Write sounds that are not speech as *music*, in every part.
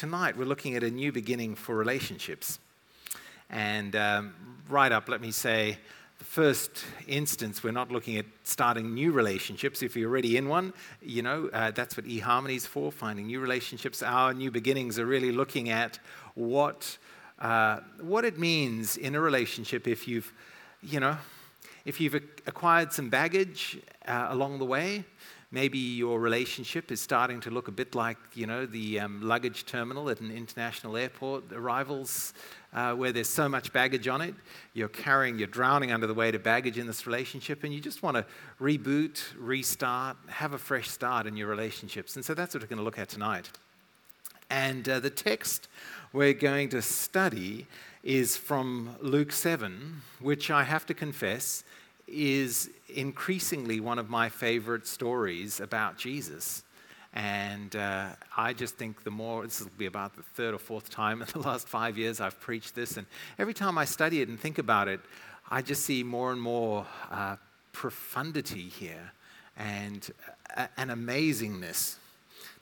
tonight we're looking at a new beginning for relationships. And um, right up, let me say, the first instance, we're not looking at starting new relationships. If you're already in one, you know, uh, that's what eHarmony is for, finding new relationships. Our new beginnings are really looking at what, uh, what it means in a relationship if you've, you know, if you've acquired some baggage uh, along the way, maybe your relationship is starting to look a bit like, you know, the um, luggage terminal at an international airport arrivals uh, where there's so much baggage on it. You're carrying, you're drowning under the weight of baggage in this relationship, and you just want to reboot, restart, have a fresh start in your relationships. And so that's what we're going to look at tonight. And uh, the text we're going to study is from Luke 7, which I have to confess is increasingly one of my favorite stories about Jesus. And uh, I just think the more, this will be about the third or fourth time in *laughs* the last five years I've preached this. And every time I study it and think about it, I just see more and more uh, profundity here and uh, an amazingness.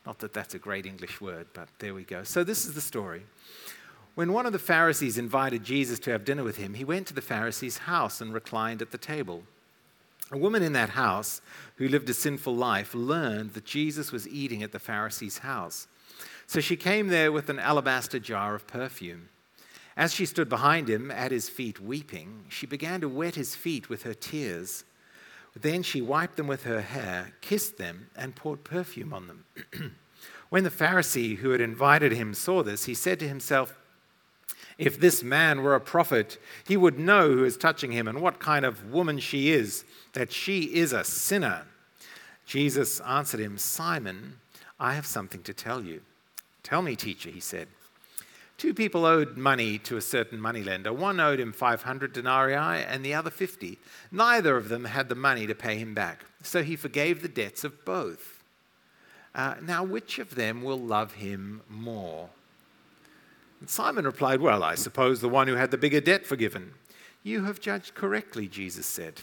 Not that that's a great English word, but there we go. So, this is the story. When one of the Pharisees invited Jesus to have dinner with him, he went to the Pharisee's house and reclined at the table. A woman in that house who lived a sinful life learned that Jesus was eating at the Pharisee's house. So she came there with an alabaster jar of perfume. As she stood behind him at his feet weeping, she began to wet his feet with her tears. Then she wiped them with her hair, kissed them, and poured perfume on them. *clears throat* when the Pharisee who had invited him saw this, he said to himself, If this man were a prophet, he would know who is touching him and what kind of woman she is that she is a sinner. Jesus answered him, Simon, I have something to tell you. Tell me, teacher, he said. Two people owed money to a certain moneylender. One owed him 500 denarii and the other 50. Neither of them had the money to pay him back. So he forgave the debts of both. Uh, now, which of them will love him more? And Simon replied, Well, I suppose the one who had the bigger debt forgiven. You have judged correctly, Jesus said.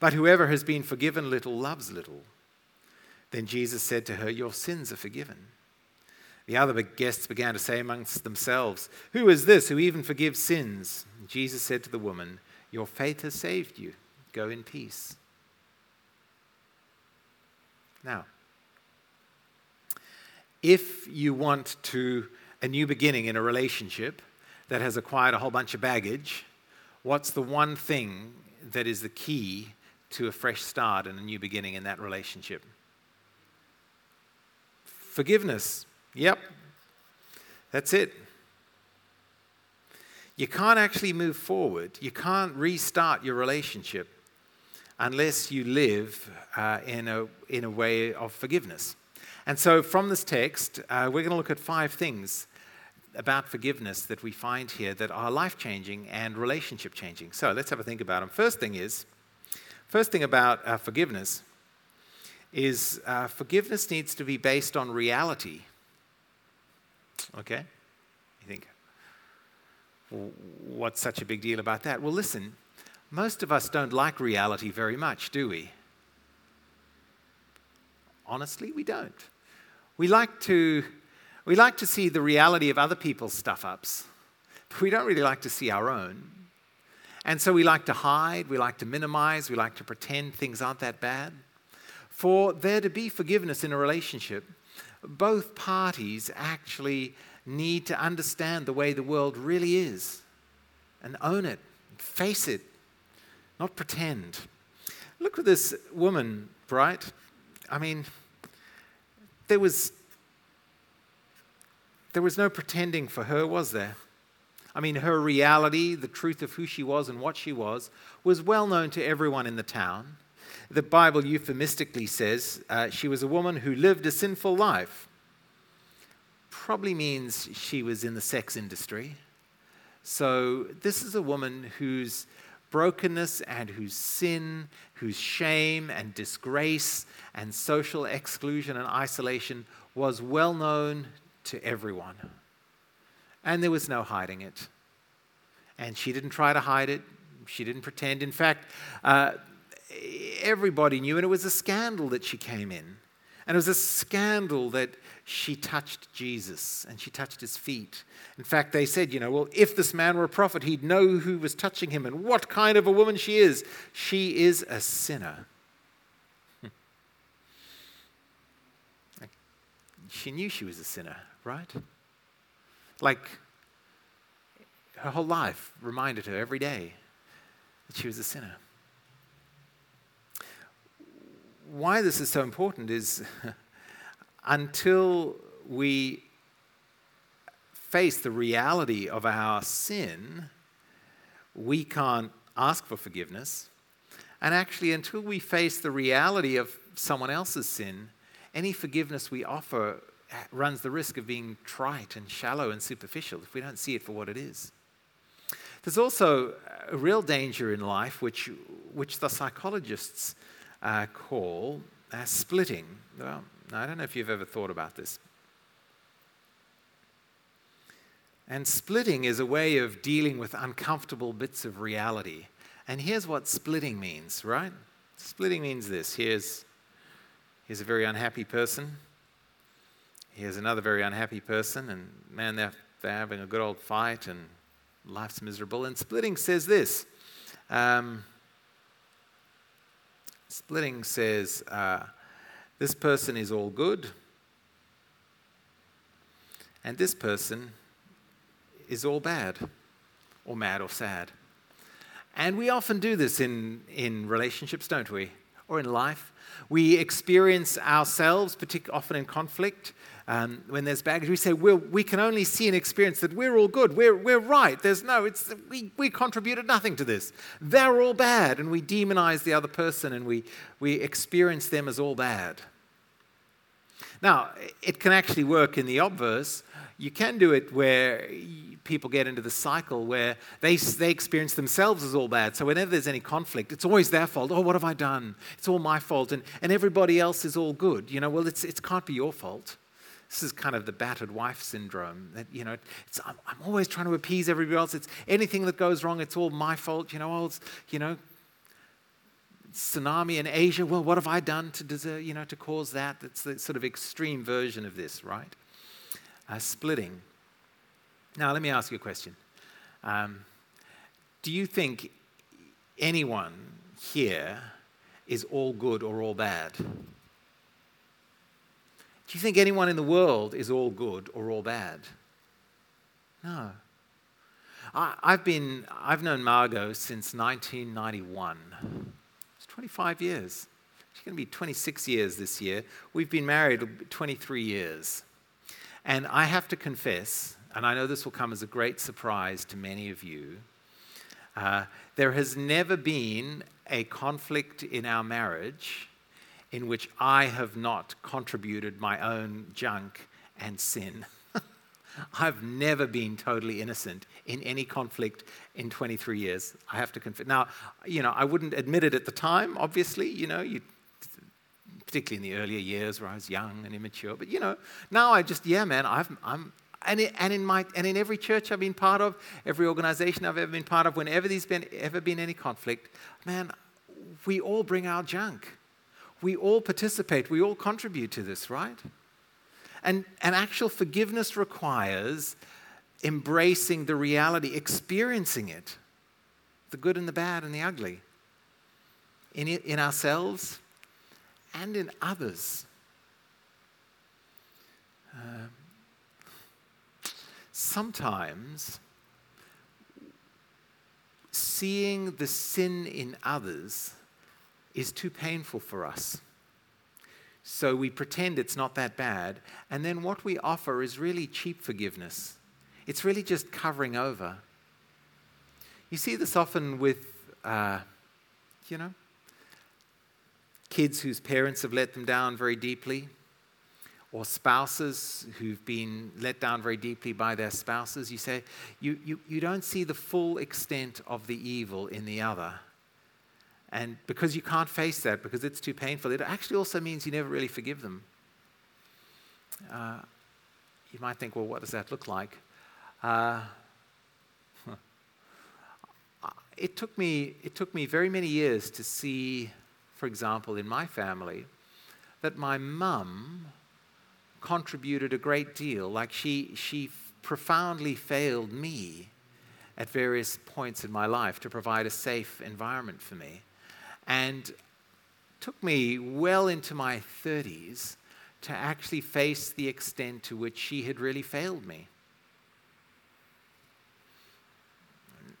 But whoever has been forgiven little loves little. Then Jesus said to her, Your sins are forgiven. The other guests began to say amongst themselves, Who is this who even forgives sins? And Jesus said to the woman, Your faith has saved you. Go in peace. Now, if you want to a new beginning in a relationship that has acquired a whole bunch of baggage, what's the one thing that is the key to a fresh start and a new beginning in that relationship. Forgiveness. Yep. That's it. You can't actually move forward. You can't restart your relationship unless you live uh, in, a, in a way of forgiveness. And so, from this text, uh, we're going to look at five things about forgiveness that we find here that are life changing and relationship changing. So, let's have a think about them. First thing is First thing about uh, forgiveness is uh, forgiveness needs to be based on reality. Okay? You think, what's such a big deal about that? Well, listen, most of us don't like reality very much, do we? Honestly, we don't. We like to, we like to see the reality of other people's stuff ups, but we don't really like to see our own. And so we like to hide, we like to minimize, we like to pretend things aren't that bad. For there to be forgiveness in a relationship, both parties actually need to understand the way the world really is and own it, face it, not pretend. Look at this woman, right? I mean, there was there was no pretending for her, was there? I mean, her reality, the truth of who she was and what she was, was well known to everyone in the town. The Bible euphemistically says uh, she was a woman who lived a sinful life. probably means she was in the sex industry. So, this is a woman whose brokenness and whose sin, whose shame and disgrace and social exclusion and isolation was well known to everyone. And there was no hiding it. And she didn't try to hide it, she didn't pretend. In fact, uh, everybody knew, and it was a scandal that she came in. And it was a scandal that she touched Jesus and she touched his feet. In fact, they said, you know, well, if this man were a prophet, he'd know who was touching him and what kind of a woman she is. She is a sinner. *laughs* she knew she was a sinner, right? Like her whole life reminded her every day that she was a sinner. Why this is so important is *laughs* until we face the reality of our sin, we can't ask for forgiveness. And actually, until we face the reality of someone else's sin, any forgiveness we offer runs the risk of being trite and shallow and superficial if we don't see it for what it is. There's also a real danger in life, which, which the psychologists uh, call uh, splitting. Well, I don't know if you've ever thought about this. And splitting is a way of dealing with uncomfortable bits of reality. And here's what splitting means, right? Splitting means this here's, here's a very unhappy person. Here's another very unhappy person. And man, they're, they're having a good old fight and life's miserable. And splitting says this um, splitting says, uh, this person is all good, and this person is all bad, or mad or sad. And we often do this in, in relationships, don't we? Or in life. We experience ourselves, particularly often in conflict, um, when there's baggage, we say we can only see and experience that we're all good, we're, we're right. There's no, it's, we, we contributed nothing to this. They're all bad, and we demonize the other person and we, we experience them as all bad. Now, it can actually work in the obverse. You can do it where people get into the cycle where they, they experience themselves as all bad. So whenever there's any conflict, it's always their fault. Oh, what have I done? It's all my fault. And, and everybody else is all good. You know, well, it's, it can't be your fault. This is kind of the battered wife syndrome. That you know, I'm, I'm, always trying to appease everybody else. It's anything that goes wrong, it's all my fault. You know, oh, you know, tsunami in Asia. Well, what have I done to deserve, you know, to cause that? It's the sort of extreme version of this, right? Uh, splitting. Now, let me ask you a question. Um, do you think anyone here is all good or all bad? Do you think anyone in the world is all good or all bad? No. I, have been, I've known Margot since 1991. It's 25 years. She's going to be 26 years this year. We've been married 23 years. And I have to confess, and I know this will come as a great surprise to many of you, uh, there has never been a conflict in our marriage in which I have not contributed my own junk and sin. *laughs* I've never been totally innocent in any conflict in 23 years. I have to confess. Now, you know, I wouldn't admit it at the time, obviously, you know, you, particularly in the earlier years where I was young and immature. But, you know, now I just, yeah, man, i am and, in my, and in every church I've been part of, every organization I've ever been part of, whenever there's been, ever been any conflict, man, we all bring our junk we all participate, we all contribute to this, right? And, and actual forgiveness requires embracing the reality, experiencing it, the good and the bad and the ugly, in, in ourselves and in others. Uh, sometimes seeing the sin in others is too painful for us. So we pretend it's not that bad, and then what we offer is really cheap forgiveness. It's really just covering over. You see this often with, uh, you know, kids whose parents have let them down very deeply, or spouses who've been let down very deeply by their spouses, you say, you, you, you don't see the full extent of the evil in the other. And because you can't face that, because it's too painful, it actually also means you never really forgive them. Uh, you might think, well, what does that look like? Uh, *laughs* it, took me, it took me very many years to see, for example, in my family, that my mum contributed a great deal. Like she, she profoundly failed me at various points in my life to provide a safe environment for me. And took me well into my 30s to actually face the extent to which she had really failed me.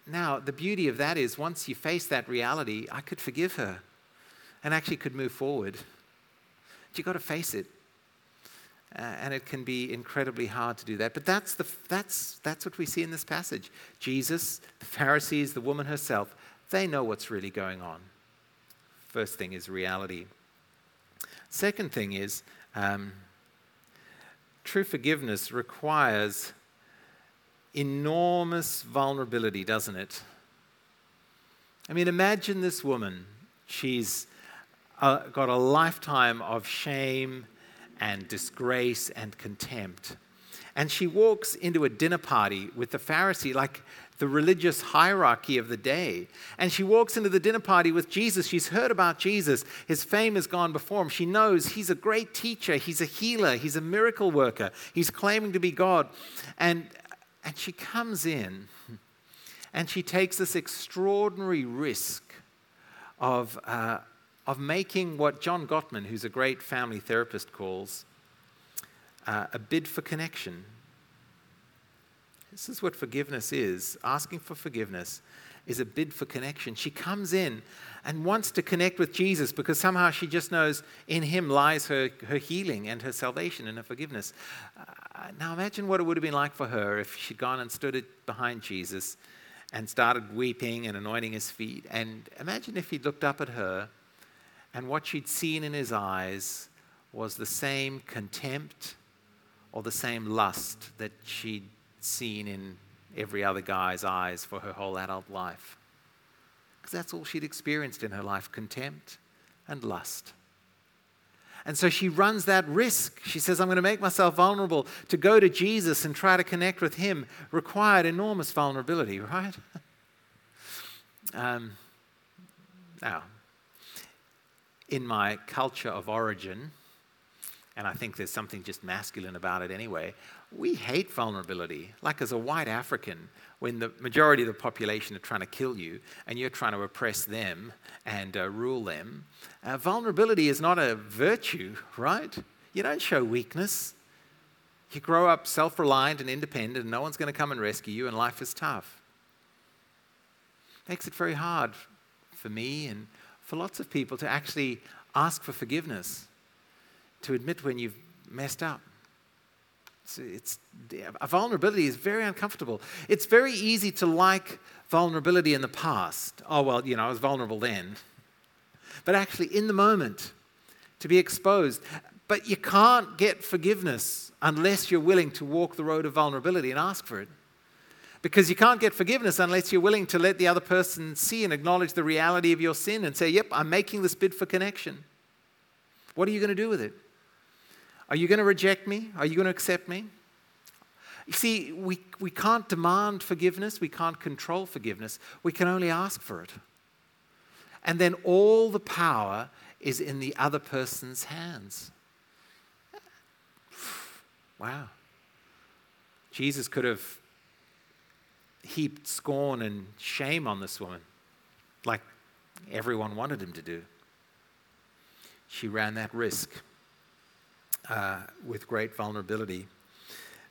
Now, the beauty of that is once you face that reality, I could forgive her and actually could move forward. But you've got to face it. Uh, and it can be incredibly hard to do that. But that's, the, that's, that's what we see in this passage. Jesus, the Pharisees, the woman herself, they know what's really going on. First thing is reality. Second thing is um, true forgiveness requires enormous vulnerability, doesn't it? I mean, imagine this woman. She's uh, got a lifetime of shame and disgrace and contempt. And she walks into a dinner party with the Pharisee, like the religious hierarchy of the day. And she walks into the dinner party with Jesus. She's heard about Jesus. His fame has gone before him. She knows he's a great teacher, he's a healer, he's a miracle worker, he's claiming to be God. And, and she comes in and she takes this extraordinary risk of, uh, of making what John Gottman, who's a great family therapist, calls uh, a bid for connection. This is what forgiveness is. Asking for forgiveness is a bid for connection. She comes in and wants to connect with Jesus because somehow she just knows in him lies her, her healing and her salvation and her forgiveness. Uh, now imagine what it would have been like for her if she'd gone and stood behind Jesus and started weeping and anointing his feet. And imagine if he'd looked up at her and what she'd seen in his eyes was the same contempt or the same lust that she'd seen in every other guy's eyes for her whole adult life. Because that's all she'd experienced in her life contempt and lust. And so she runs that risk. She says, I'm going to make myself vulnerable. To go to Jesus and try to connect with him required enormous vulnerability, *laughs* right? um, now, in my culture of origin, and I think there's something just masculine about it anyway, we hate vulnerability. Like as a white African, when the majority of the population are trying to kill you and you're trying to oppress them and uh, rule them, uh, vulnerability is not a virtue, right? You don't show weakness. You grow up self reliant and independent, and no one's going to come and rescue you, and life is tough. Makes it very hard for me and for lots of people to actually ask for forgiveness, to admit when you've messed up. It's, it's, a vulnerability is very uncomfortable. It's very easy to like vulnerability in the past. Oh, well, you know, I was vulnerable then. But actually, in the moment, to be exposed. But you can't get forgiveness unless you're willing to walk the road of vulnerability and ask for it. Because you can't get forgiveness unless you're willing to let the other person see and acknowledge the reality of your sin and say, Yep, I'm making this bid for connection. What are you going to do with it? Are you going to reject me? Are you going to accept me? You see, we, we can't demand forgiveness, we can't control forgiveness, we can only ask for it. And then all the power is in the other person's hands. Wow. Jesus could have heaped scorn and shame on this woman, like everyone wanted him to do. She ran that risk uh, with great vulnerability.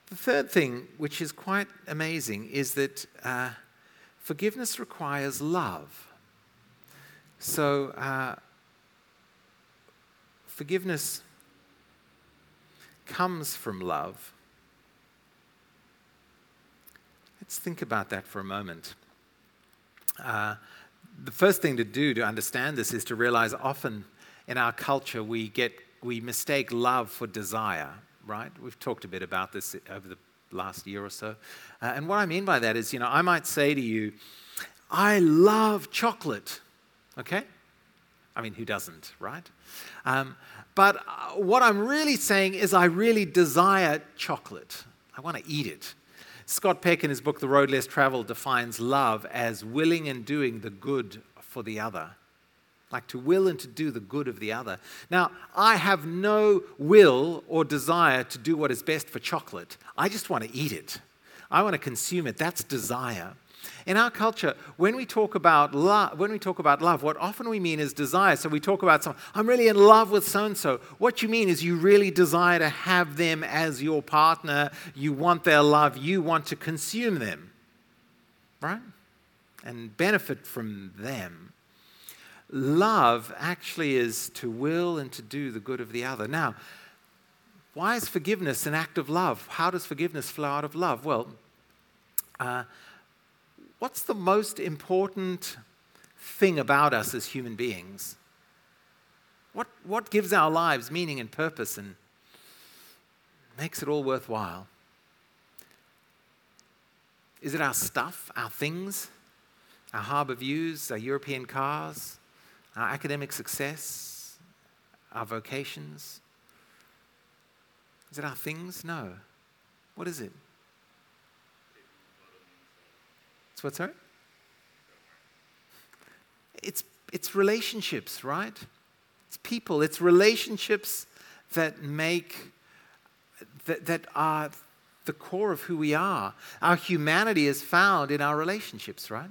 The third thing, which is quite amazing, is that uh, forgiveness requires love. So, uh, forgiveness comes from love. Let's think about that for a moment. Uh, the first thing to do to understand this is to realize often in our culture we get we mistake love for desire. right? We've talked a bit about this over the last year or so. Uh, and what I mean by that is, you know, I might say to you, I love chocolate, okay? I mean, who doesn't, right? Um, but uh, what I'm really saying is, I really desire chocolate. I want to eat it. Scott Peck, in his book, The Road Less Traveled, defines love as willing and doing the good for the other. Like to will and to do the good of the other. Now, I have no will or desire to do what is best for chocolate. I just want to eat it. I want to consume it. That's desire. In our culture, when we talk about love, when we talk about love, what often we mean is desire. So we talk about someone, I'm really in love with so and so. What you mean is you really desire to have them as your partner. You want their love. You want to consume them, right? And benefit from them. Love actually is to will and to do the good of the other. Now, why is forgiveness an act of love? How does forgiveness flow out of love? Well, uh, what's the most important thing about us as human beings? What, what gives our lives meaning and purpose and makes it all worthwhile? Is it our stuff, our things, our harbour views, our European cars, our academic success, our vocations? Is it our things? No. What is it? It's sorry? It's, it's relationships, right? It's people, it's relationships that make, that, that are the core of who we are. Our humanity is found in our relationships, right?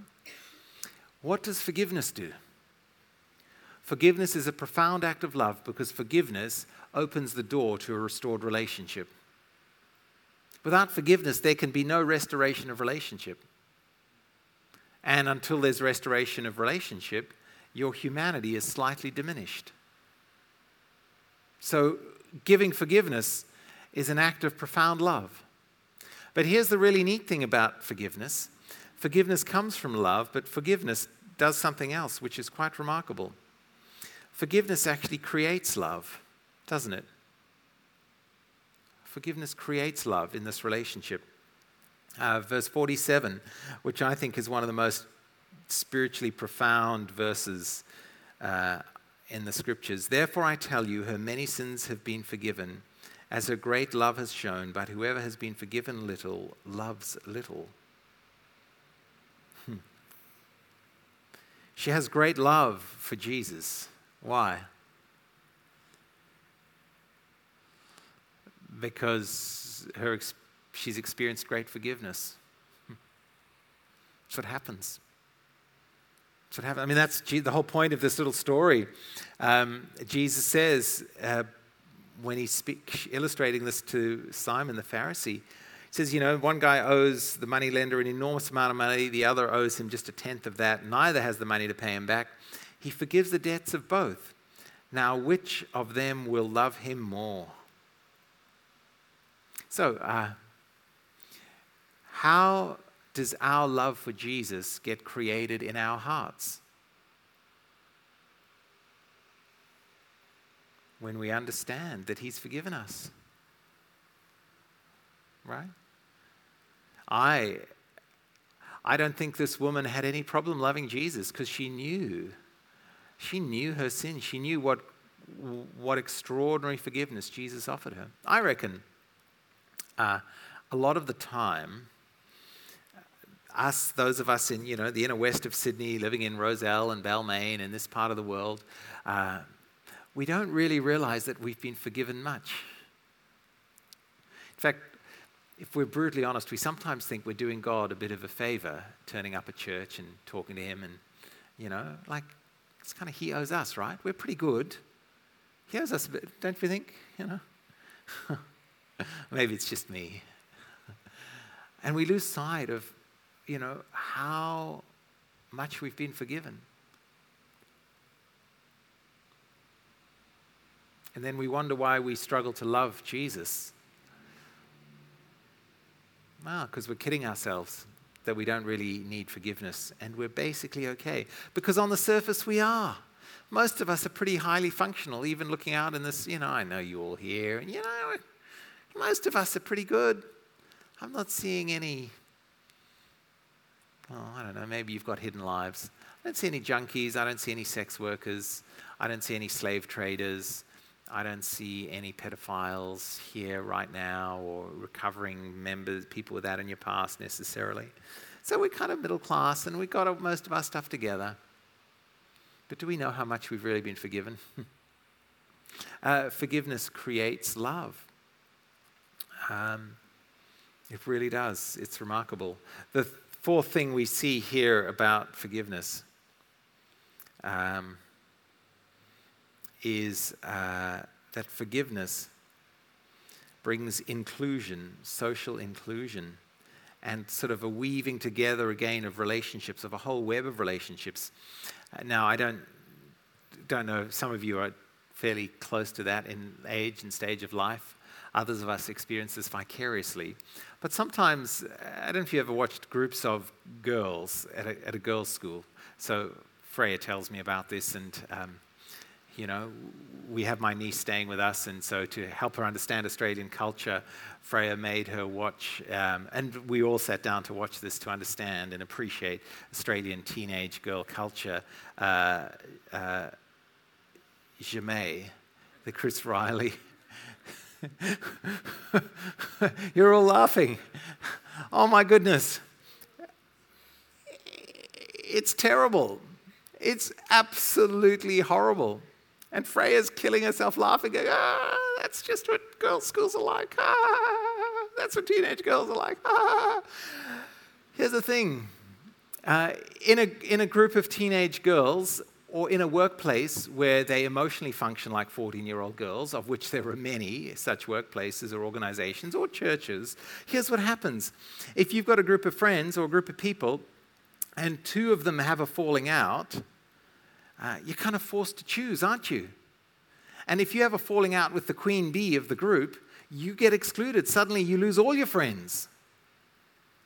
What does forgiveness do? Forgiveness is a profound act of love because forgiveness opens the door to a restored relationship. Without forgiveness, there can be no restoration of relationship. And until there's restoration of relationship, your humanity is slightly diminished. So, giving forgiveness is an act of profound love. But here's the really neat thing about forgiveness forgiveness comes from love, but forgiveness does something else, which is quite remarkable. Forgiveness actually creates love, doesn't it? Forgiveness creates love in this relationship uh, verse 47, which I think is one of the most spiritually profound verses uh, in the scriptures. Therefore, I tell you, her many sins have been forgiven, as her great love has shown, but whoever has been forgiven little loves little. Hmm. She has great love for Jesus. Why? Because her experience she's experienced great forgiveness. That's what happens. That's what happens. I mean, that's the whole point of this little story. Um, Jesus says, uh, when he's speak, illustrating this to Simon the Pharisee, he says, you know, one guy owes the money lender an enormous amount of money, the other owes him just a tenth of that. Neither has the money to pay him back. He forgives the debts of both. Now, which of them will love him more? So, uh, how does our love for Jesus get created in our hearts? When we understand that He's forgiven us. Right? I, I don't think this woman had any problem loving Jesus because she knew. She knew her sin. She knew what, what extraordinary forgiveness Jesus offered her. I reckon uh, a lot of the time, us, those of us in you know the inner west of Sydney, living in Rozelle and Balmain in this part of the world, uh, we don't really realize that we've been forgiven much. In fact, if we're brutally honest, we sometimes think we're doing God a bit of a favor, turning up at church and talking to Him, and you know, like it's kind of He owes us, right? We're pretty good. He owes us a bit, don't you think? You know, *laughs* maybe it's just me. *laughs* And we lose sight of you know, how much we've been forgiven. And then we wonder why we struggle to love Jesus. Ah, well, because we're kidding ourselves that we don't really need forgiveness and we're basically okay. Because on the surface, we are. Most of us are pretty highly functional, even looking out in this, you know, I know you all here, and you know, most of us are pretty good. I'm not seeing any, oh, I don't know, maybe you've got hidden lives. I don't see any junkies. I don't see any sex workers. I don't see any slave traders. I don't see any pedophiles here right now or recovering members, people with that in your past necessarily. So we're kind of middle class and we've got most of our stuff together. But do we know how much we've really been forgiven? *laughs* uh, forgiveness creates love. Um, it really does. It's remarkable. The fourth thing we see here about forgiveness um, is uh, that forgiveness brings inclusion, social inclusion, and sort of a weaving together again of relationships, of a whole web of relationships. Uh, now, I don't, don't know, some of you are fairly close to that in age and stage of life. Others of us experience this vicariously. But sometimes, I don't know if you ever watched groups of girls at a, at a girls' school. So Freya tells me about this, and um, you know, we have my niece staying with us, and so to help her understand Australian culture, Freya made her watch, um, and we all sat down to watch this to understand and appreciate Australian teenage girl culture. Uh, uh, the Chris Lilley. *laughs* *laughs* You're all laughing. Oh my goodness. It's terrible. It's absolutely horrible. And Freya's killing herself laughing, going, ah, that's just what girls' schools are like. Ah, that's what teenage girls are like. Ah. Here's the thing uh, in, a, in a group of teenage girls, or in a workplace where they emotionally function like 14 year old girls, of which there are many such workplaces or organizations or churches, here's what happens. If you've got a group of friends or a group of people, and two of them have a falling out, uh, you're kind of forced to choose, aren't you? And if you have a falling out with the queen bee of the group, you get excluded. Suddenly you lose all your friends.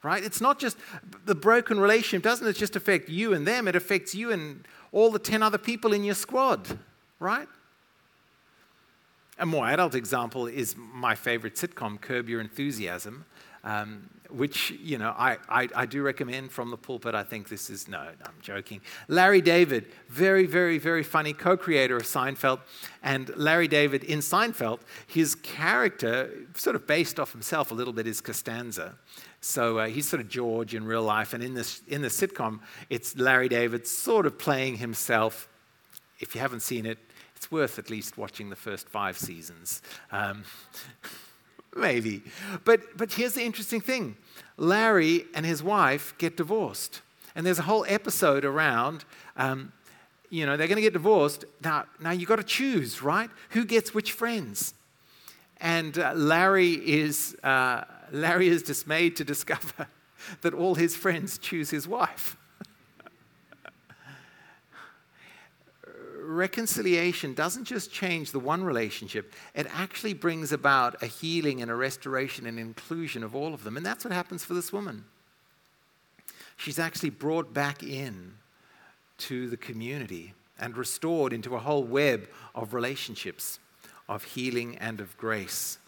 Right? It's not just the broken relationship, doesn't it just affect you and them, it affects you and all the 10 other people in your squad, right? A more adult example is my favorite sitcom, Curb Your Enthusiasm. Um, which you know I, I, I, do recommend from the pulpit. I think this is no, I'm joking. Larry David, very very very funny co-creator of Seinfeld, and Larry David in Seinfeld, his character sort of based off himself a little bit is Costanza. So uh, he's sort of George in real life, and in this in the sitcom, it's Larry David sort of playing himself. If you haven't seen it, it's worth at least watching the first five seasons. Um, *laughs* Maybe. But, but here's the interesting thing Larry and his wife get divorced. And there's a whole episode around, um, you know, they're going to get divorced. Now, now you've got to choose, right? Who gets which friends? And uh, Larry, is, uh, Larry is dismayed to discover *laughs* that all his friends choose his wife. *laughs* reconciliation doesn't just change the one relationship, it actually brings about a healing and a restoration and inclusion of all of them. And that's what happens for this woman. She's actually brought back in to the community and restored into a whole web of relationships, of healing and of grace.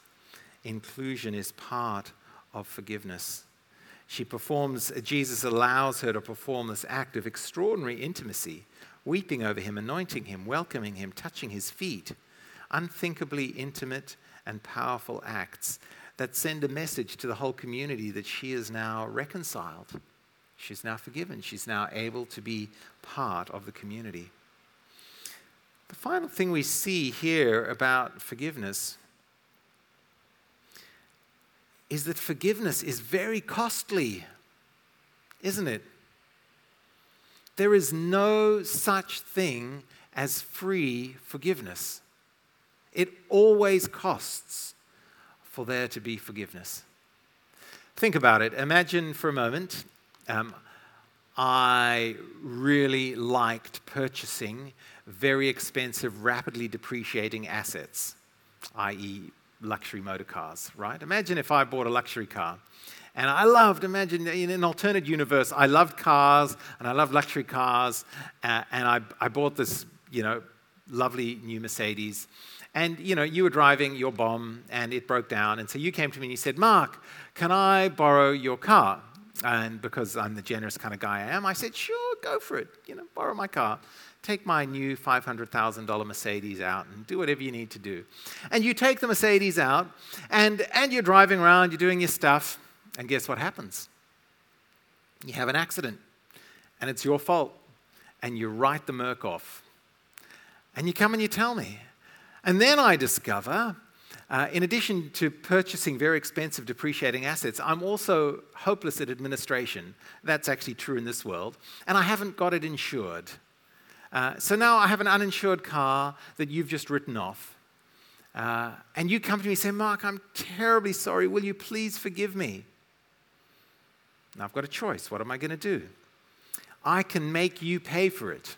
Inclusion is part of forgiveness. She performs, Jesus allows her to perform this act of extraordinary intimacy weeping over him, anointing him, welcoming him, touching his feet. Unthinkably intimate and powerful acts that send a message to the whole community that she is now reconciled. She's now forgiven. She's now able to be part of the community. The final thing we see here about forgiveness is that forgiveness is very costly, isn't it? There is no such thing as free forgiveness. It always costs for there to be forgiveness. Think about it. Imagine for a moment um, I really liked purchasing very expensive, rapidly depreciating assets, i.e., luxury motor cars, right? Imagine if I bought a luxury car and I loved, imagine in an alternate universe, I loved cars and I loved luxury cars. Uh, and I, I bought this, you know, lovely new Mercedes. And you know, you were driving your bomb and it broke down. And so you came to me and you said, Mark, can I borrow your car? And because I'm the generous kind of guy I am, I said, sure, go for it. You know, borrow my car. Take my new $500,000 Mercedes out and do whatever you need to do. And you take the Mercedes out and, and you're driving around, you're doing your stuff, and guess what happens? You have an accident and it's your fault. And you write the Merc off. And you come and you tell me. And then I discover, uh, in addition to purchasing very expensive depreciating assets, I'm also hopeless at administration. That's actually true in this world. And I haven't got it insured. Uh, so now I have an uninsured car that you've just written off. Uh, and you come to me and say, Mark, I'm terribly sorry. Will you please forgive me? Now I've got a choice. What am I going to do? I can make you pay for it.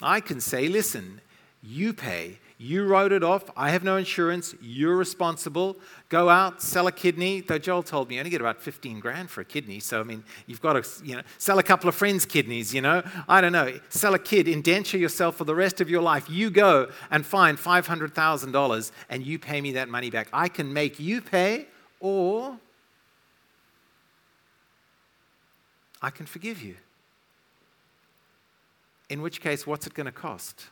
I can say, listen, you pay. You wrote it off. I have no insurance. You're responsible. Go out, sell a kidney. Though Joel told me you only get about 15 grand for a kidney. So, I mean, you've got to, you know, sell a couple of friends' kidneys, you know. I don't know. Sell a kid, indenture yourself for the rest of your life. You go and find $500,000 and you pay me that money back. I can make you pay or I can forgive you. In which case, what's it going to cost?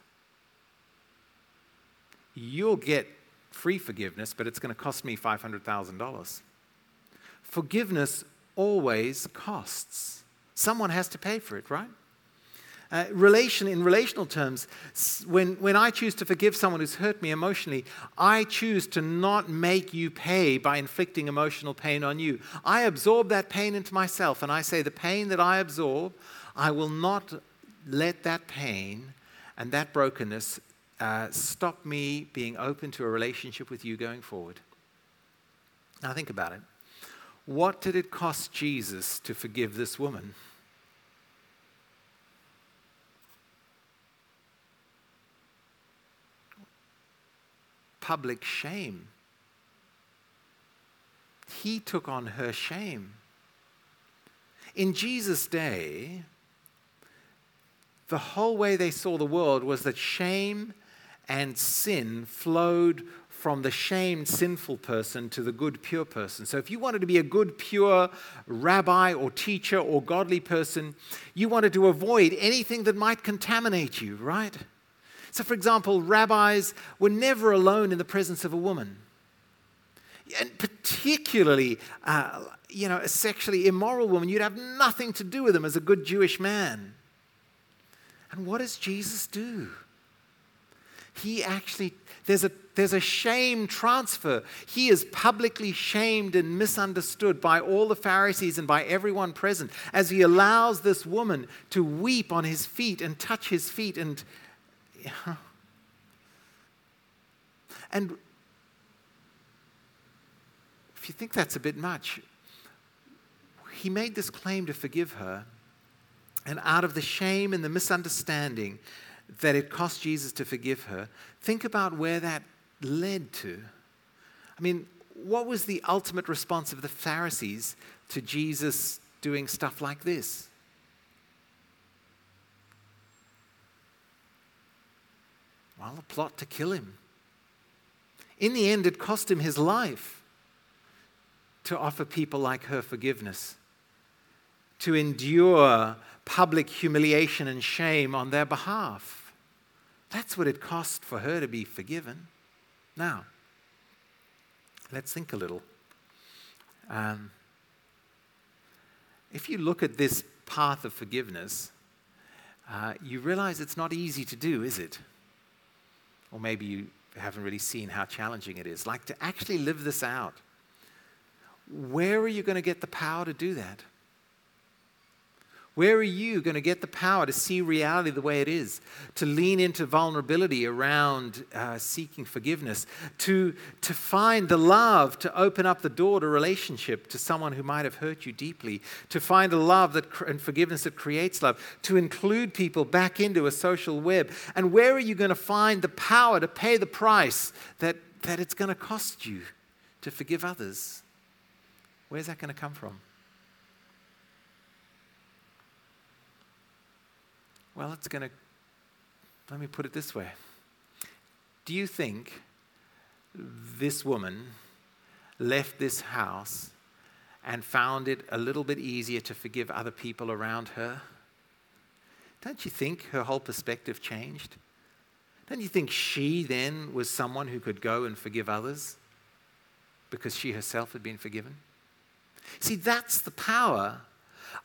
You'll get free forgiveness, but it's going to cost me $500,000. Forgiveness always costs. Someone has to pay for it, right? Uh, relation in relational terms, when, when I choose to forgive someone who's hurt me emotionally, I choose to not make you pay by inflicting emotional pain on you. I absorb that pain into myself, and I say, the pain that I absorb, I will not let that pain and that brokenness uh, stop me being open to a relationship with you going forward. Now, think about it. What did it cost Jesus to forgive this woman? Public shame. He took on her shame. In Jesus' day, the whole way they saw the world was that shame and sin flowed from the shamed, sinful person to the good, pure person. So, if you wanted to be a good, pure rabbi or teacher or godly person, you wanted to avoid anything that might contaminate you, right? So, for example, rabbis were never alone in the presence of a woman. And particularly, uh, you know, a sexually immoral woman, you'd have nothing to do with them as a good Jewish man. And what does Jesus do? He actually, there's a, there's a shame transfer. He is publicly shamed and misunderstood by all the Pharisees and by everyone present as he allows this woman to weep on his feet and touch his feet and. And if you think that's a bit much, he made this claim to forgive her. And out of the shame and the misunderstanding, that it cost Jesus to forgive her, think about where that led to. I mean, what was the ultimate response of the Pharisees to Jesus doing stuff like this? Well, a plot to kill him. In the end, it cost him his life to offer people like her forgiveness, to endure public humiliation and shame on their behalf. That's what it cost for her to be forgiven. Now, let's think a little. Um, if you look at this path of forgiveness, uh, you realize it's not easy to do, is it? Or maybe you haven't really seen how challenging it is. Like to actually live this out. Where are you going to get the power to do that? Where are you going to get the power to see reality the way it is, to lean into vulnerability around uh, seeking forgiveness, to, to find the love to open up the door to relationship to someone who might have hurt you deeply, to find a love that, and forgiveness that creates love, to include people back into a social web? And where are you going to find the power to pay the price that, that it's going to cost you to forgive others? Where's that going to come from? Well, it's going to, let me put it this way. do you think this woman left this house and found it a little bit easier to forgive other people around her? Don't you think her whole perspective changed? Don't you think she then was someone who could go and forgive others because she herself had been forgiven? See, that's the power.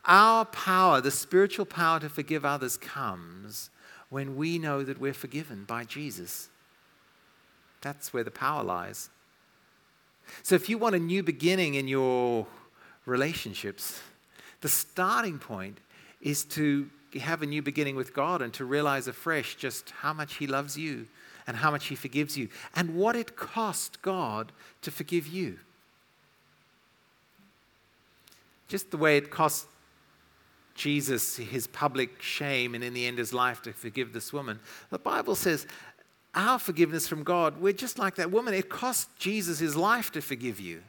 Our power, the spiritual power to forgive others, comes when we know that we're forgiven by Jesus. That's where the power lies. So, if you want a new beginning in your relationships, the starting point is to have a new beginning with God and to realize afresh just how much He loves you and how much He forgives you and what it cost God to forgive you. Just the way it cost Jesus his public shame and in the end his life to forgive this woman. The Bible says our forgiveness from God, we're just like that woman. It cost Jesus his life to forgive you,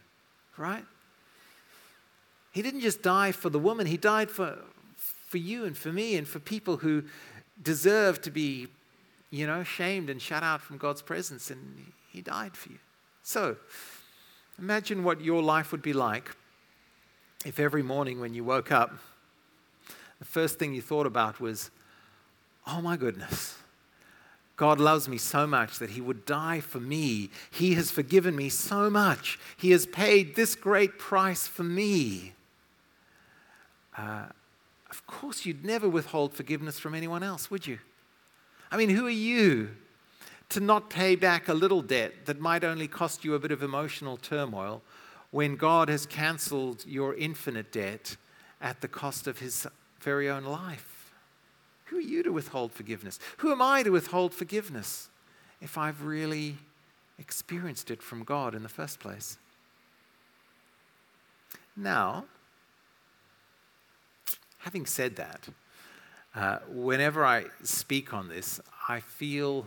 right? He didn't just die for the woman, he died for, for you and for me and for people who deserve to be, you know, shamed and shut out from God's presence. And He died for you. So, imagine what your life would be like if every morning when you woke up, the first thing you thought about was, oh my goodness. God loves me so much that He would die for me. He has forgiven me so much. He has paid this great price for me. Uh, of course, you'd never withhold forgiveness from anyone else, would you? I mean, who are you to not pay back a little debt that might only cost you a bit of emotional turmoil when God has cancelled your infinite debt at the cost of his very own life? Who are you to withhold forgiveness? Who am I to withhold forgiveness if I've really experienced it from God in the first place? Now, Having said that, uh, whenever I speak on this, I feel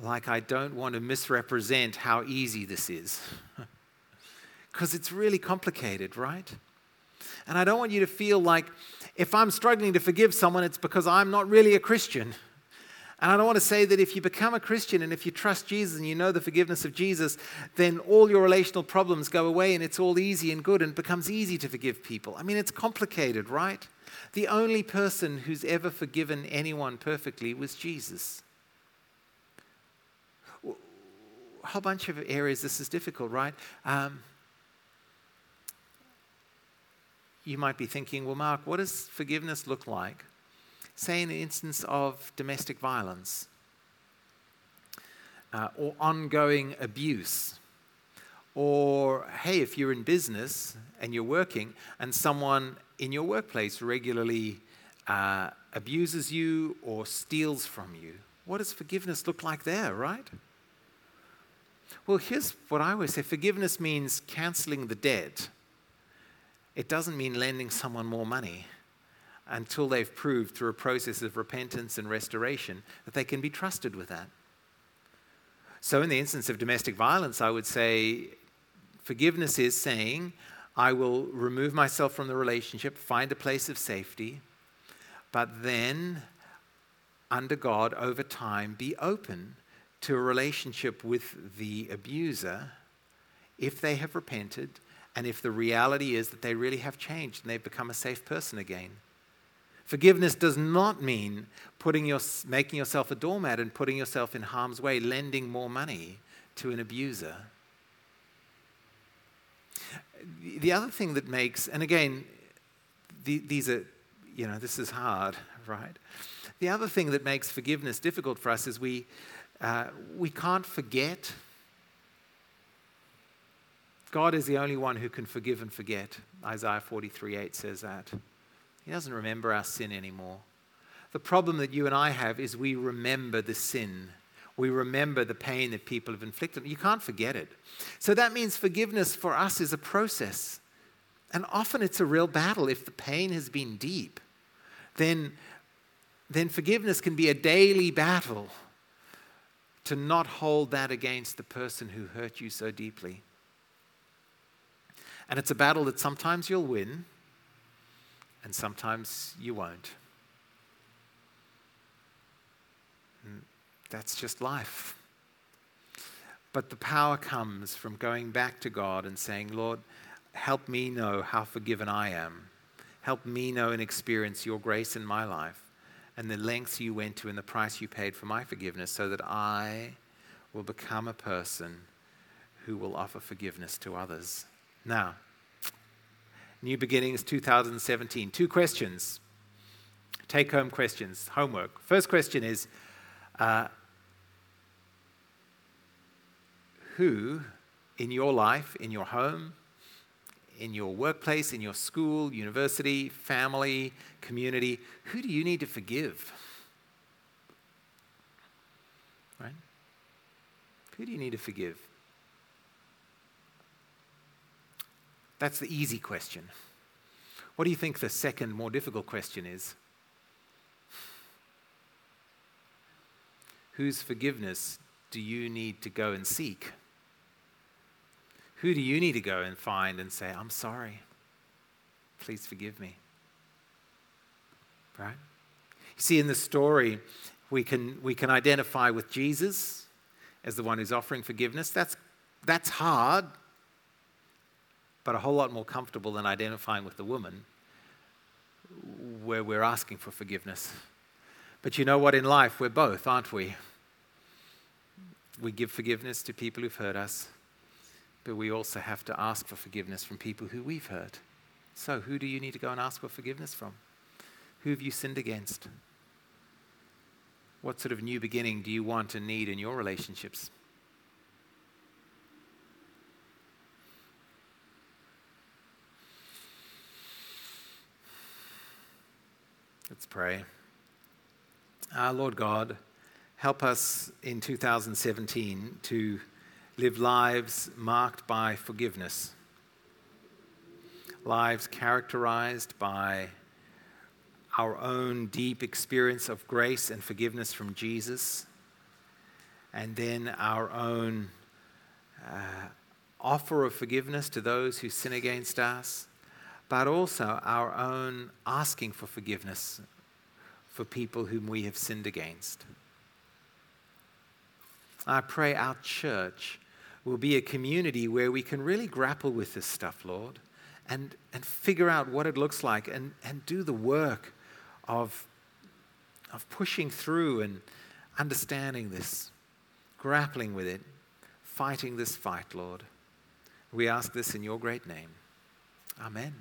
like I don't want to misrepresent how easy this is. *laughs* Because it's really complicated, right? And I don't want you to feel like if I'm struggling to forgive someone, it's because I'm not really a Christian. And I don't want to say that if you become a Christian and if you trust Jesus and you know the forgiveness of Jesus, then all your relational problems go away and it's all easy and good and becomes easy to forgive people. I mean, it's complicated, right? The only person who's ever forgiven anyone perfectly was Jesus. A whole bunch of areas this is difficult, right? Um, you might be thinking, well, Mark, what does forgiveness look like? say, in the instance of domestic violence uh, or ongoing abuse. Or, hey, if you're in business and you're working and someone in your workplace regularly uh, abuses you or steals from you, what does forgiveness look like there, right? Well, here's what I always say forgiveness means canceling the debt, it doesn't mean lending someone more money until they've proved through a process of repentance and restoration that they can be trusted with that. So, in the instance of domestic violence, I would say forgiveness is saying, I will remove myself from the relationship, find a place of safety, but then, under God, over time, be open to a relationship with the abuser if they have repented and if the reality is that they really have changed and they've become a safe person again. Forgiveness does not mean putting your, making yourself a doormat and putting yourself in harm's way, lending more money to an abuser. The other thing that makes, and again, the, these are, you know, this is hard, *laughs* right? The other thing that makes forgiveness difficult for us is we, uh, we can't forget. God is the only one who can forgive and forget. Isaiah 43 8 says that. He doesn't remember our sin anymore. The problem that you and I have is we remember the sin. We remember the pain that people have inflicted. You can't forget it. So that means forgiveness for us is a process. And often it's a real battle. If the pain has been deep, then, then forgiveness can be a daily battle to not hold that against the person who hurt you so deeply. And it's a battle that sometimes you'll win, and sometimes you won't. And that's just life. But the power comes from going back to God and saying, Lord, help me know how forgiven I am. Help me know and experience your grace in my life and the lengths you went to and the price you paid for my forgiveness so that I will become a person who will offer forgiveness to others. Now, New Beginnings 2017. Two questions. Take home questions, homework. First question is uh, Who in your life, in your home, in your workplace, in your school, university, family, community, who do you need to forgive? Right? Who do you need to forgive? That's the easy question. What do you think the second, more difficult question is? Whose forgiveness do you need to go and seek? Who do you need to go and find and say, I'm sorry? Please forgive me. Right? You see, in the story, we can, we can identify with Jesus as the one who's offering forgiveness. That's, that's hard but a whole lot more comfortable than identifying with the woman where we're asking for forgiveness. But you know what? In life, we're both, aren't we? We give forgiveness to people who've hurt us, but we also have to ask for forgiveness from people who we've hurt. So, who do you need to go and ask for forgiveness from? Who have you sinned against? What sort of new beginning do you want and need in your relationships? Let's pray. Our Lord God, help us in 2017 to live lives marked by forgiveness, lives characterized by our own deep experience of grace and forgiveness from Jesus, and then our own uh, offer of forgiveness to those who sin against us but also our own asking for forgiveness for people whom we have sinned against. I pray our church will be a community where we can really grapple with this stuff, Lord, and, and figure out what it looks like and, and do the work of, of pushing through and understanding this, grappling with it, fighting this fight, Lord. We ask this in your great name. Amen.